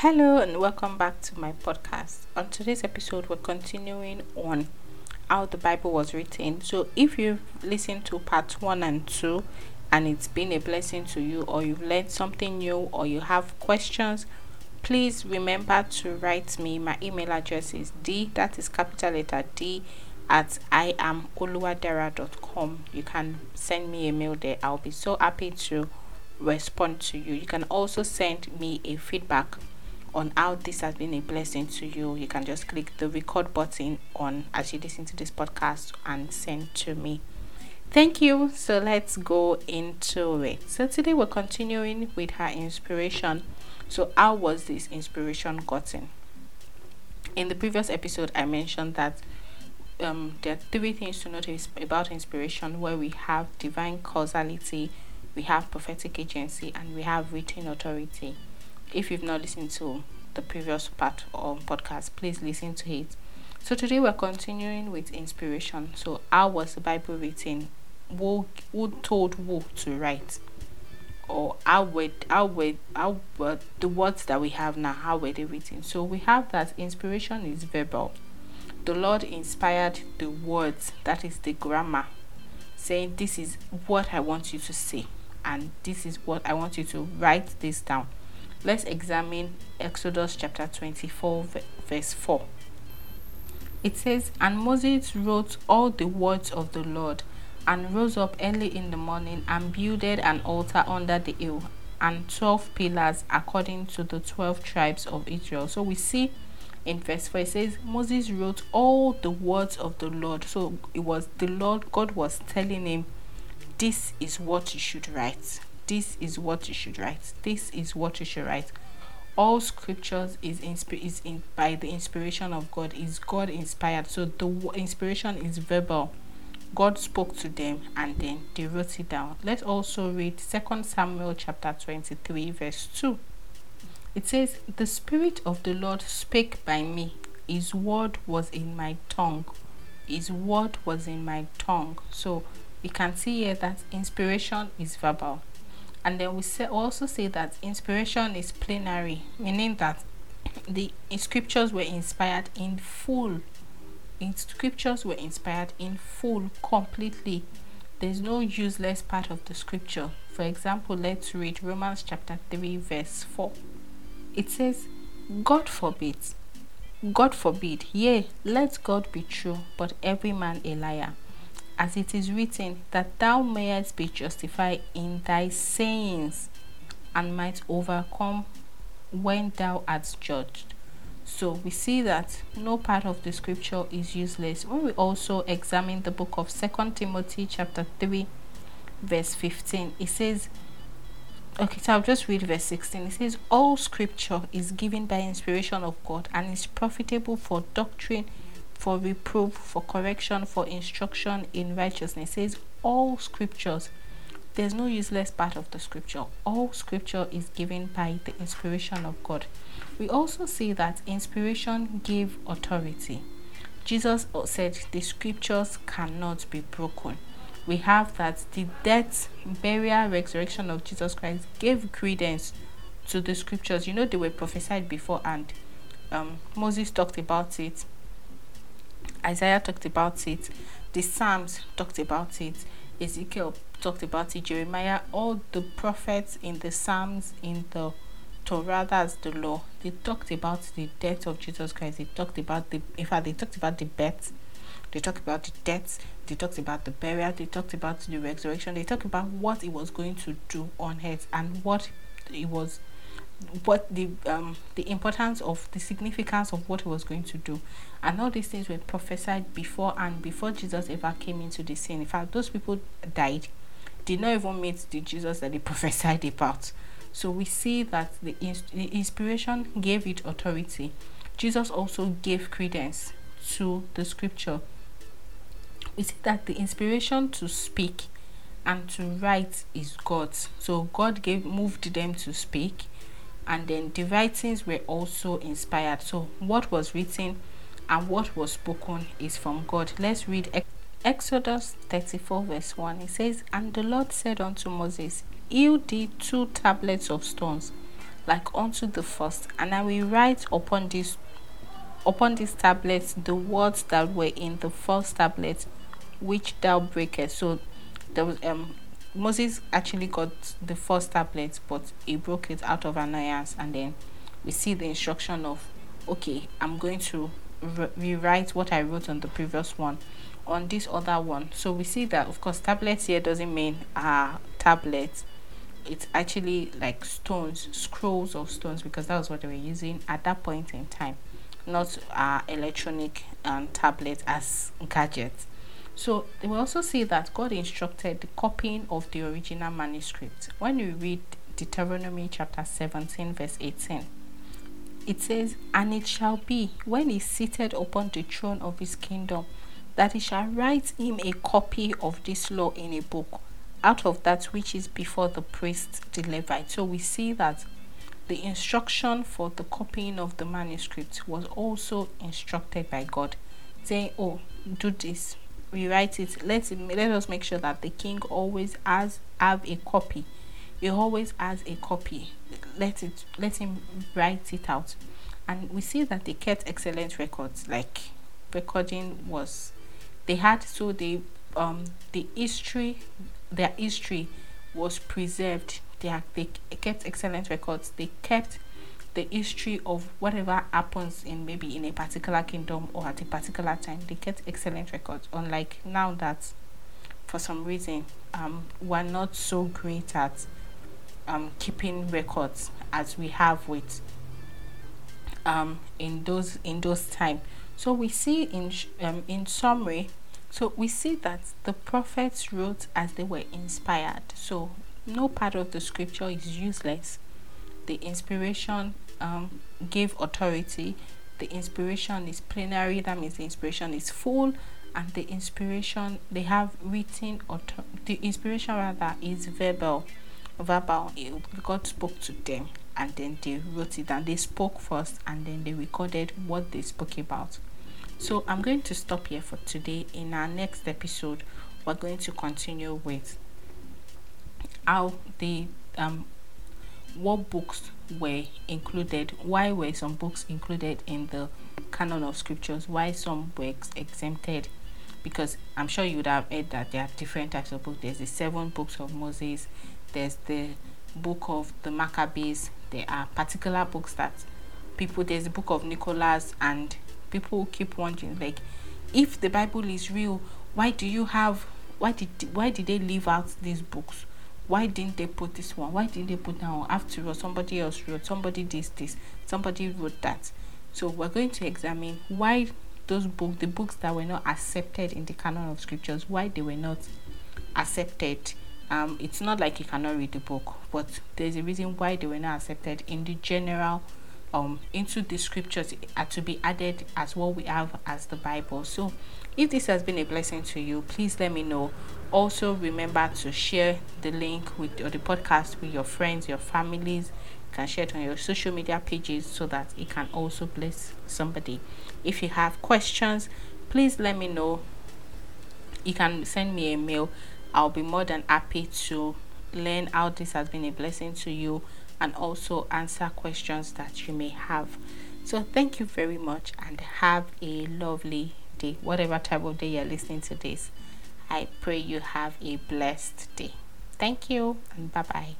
Hello and welcome back to my podcast. On today's episode, we're continuing on how the Bible was written. So, if you've listened to part one and two and it's been a blessing to you, or you've learned something new, or you have questions, please remember to write me. My email address is d that is capital letter D at iamoluwadera.com. You can send me a mail there. I'll be so happy to respond to you. You can also send me a feedback on how this has been a blessing to you, you can just click the record button on as you listen to this podcast and send to me. Thank you. So let's go into it. So today we're continuing with her inspiration. So, how was this inspiration gotten? In the previous episode, I mentioned that um, there are three things to notice about inspiration where we have divine causality, we have prophetic agency, and we have written authority if you've not listened to the previous part of podcast, please listen to it. So today we're continuing with inspiration. So how was the Bible written? Who who told who to write? Or how were how were how were the words that we have now, how were they written? So we have that inspiration is verbal. The Lord inspired the words, that is the grammar, saying this is what I want you to say, and this is what I want you to write this down. Let's examine Exodus chapter 24, verse 4. It says, And Moses wrote all the words of the Lord, and rose up early in the morning, and builded an altar under the hill, and twelve pillars according to the twelve tribes of Israel. So we see in verse 4 it says Moses wrote all the words of the Lord. So it was the Lord, God was telling him, This is what you should write this is what you should write. This is what you should write. All scriptures is insp- is in by the inspiration of god. Is god inspired? So the inspiration is verbal. God spoke to them and then they wrote it down. Let's also read second samuel chapter 23 verse 2 it says the spirit of the lord spake by me. His word was in my tongue. His word was in my tongue. So you can see here that inspiration is verbal and then we say, also say that inspiration is plenary, meaning that the scriptures were inspired in full. In scriptures were inspired in full, completely. There's no useless part of the scripture. For example, let's read Romans chapter 3, verse 4. It says, God forbid, God forbid, yea, let God be true, but every man a liar as it is written, that thou mayest be justified in thy sayings and might overcome when thou art judged. So we see that no part of the scripture is useless. When we also examine the book of Second Timothy chapter 3 verse 15, it says okay so i'll just read verse 16 it says all scripture is given by inspiration of god and is profitable for doctrine for reproof, for correction, for instruction in righteousness. It says all scriptures. There's no useless part of the scripture. All scripture is given by the inspiration of God. We also see that inspiration gave authority. Jesus said the scriptures cannot be broken. We have that the death, burial, resurrection of Jesus Christ gave credence to the scriptures. You know, they were prophesied before, and um, Moses talked about it Isaiah talked about it, the Psalms talked about it, Ezekiel talked about it, Jeremiah, all the prophets in the Psalms, in the Torah, that's the law, they talked about the death of Jesus Christ. They talked about the, in fact, they talked about the birth, they talked about the death, they talked about the burial, they talked about the resurrection, they talked about what he was going to do on earth and what he was what the um the importance of the significance of what he was going to do. And all these things were prophesied before and before jesus ever came into the scene. In fact those people died. Did not even meet the jesus that they prophesied about. So we see that the, the inspiration gave it authority. Jesus also gave credence to the scripture. We see that the inspiration to speak and to write is god's. So god gave moved them to speak and then the writings were also inspired. So what was written and what was spoken is from god. Let's read exodus 34 verse 1 it says and the lord said unto moses hew thee two tablets of stones like unto the first, and I will write upon this upon these tablets the words that were in the first tablet which thou breakest. So there was um Moses actually got the first tablet, but he broke it out of annoyance, and then we see the instruction of, okay, I'm going to re- rewrite what I wrote on the previous one on this other one. So we see that, of course, tablets here doesn't mean uh tablets. It's actually like stones, scrolls of stones, because that was what they were using at that point in time, not uh, electronic um, tablets as gadgets. So we also see that God instructed the copying of the original manuscript. When you read Deuteronomy chapter 17, verse 18, it says, And it shall be when he is seated upon the throne of his kingdom, that he shall write him a copy of this law in a book, out of that which is before the priest the Levite. So we see that the instruction for the copying of the manuscript was also instructed by God, saying, Oh, do this, rewrite it. Let let us make sure that the king always has have a copy. He always has a copy. Let it let him write it out. And we see that they kept excellent records. Like recording was they had so they um the history their history was preserved. They, they kept excellent records. They kept the history of whatever happens in maybe in a particular kingdom or at a particular time they get excellent records. Unlike now that for some reason um we're not so great at um keeping records as we have with um in those in those time. So we see in um in summary so we see that the prophets wrote as they were inspired. So no part of the scripture is useless the inspiration um, gave authority. The inspiration is plenary, that means the inspiration is full, and the inspiration they have written author- the inspiration rather is verbal. Verbal. God spoke to them and then they wrote it and They spoke first and then they recorded what they spoke about. So I'm going to stop here for today. In our next episode, we're going to continue with how the um what books were included why were some books included in the canon of scriptures why some were exempted? Because i'm sure you would have heard that there are different types of books. There's the seven books of moses there's the book of the maccabees there are particular books that people there's the book of nicholas and people keep wondering like if the bible is real why do you have why did why did they leave out these books why didn't they put this one? Why didn't they put that one? After all somebody else wrote somebody did this. Somebody wrote that. So we're going to examine why those books the books that were not accepted in the canon of scriptures why they were not accepted. Um it's not like you cannot read the book but there's a reason why they were not accepted in the general um into the scriptures are to be added as what we have as the bible. So if this has been a blessing to you please let me know. Also remember to share the link with or the podcast with your friends your families. You can share it on your social media pages so that it can also bless somebody. If you have questions please let me know. You can send me a mail. I'll be more than happy to learn how this has been a blessing to you and also answer questions that you may have so thank you very much and have a lovely day whatever type of day you're listening to this I pray you have a blessed day. Thank you and bye bye.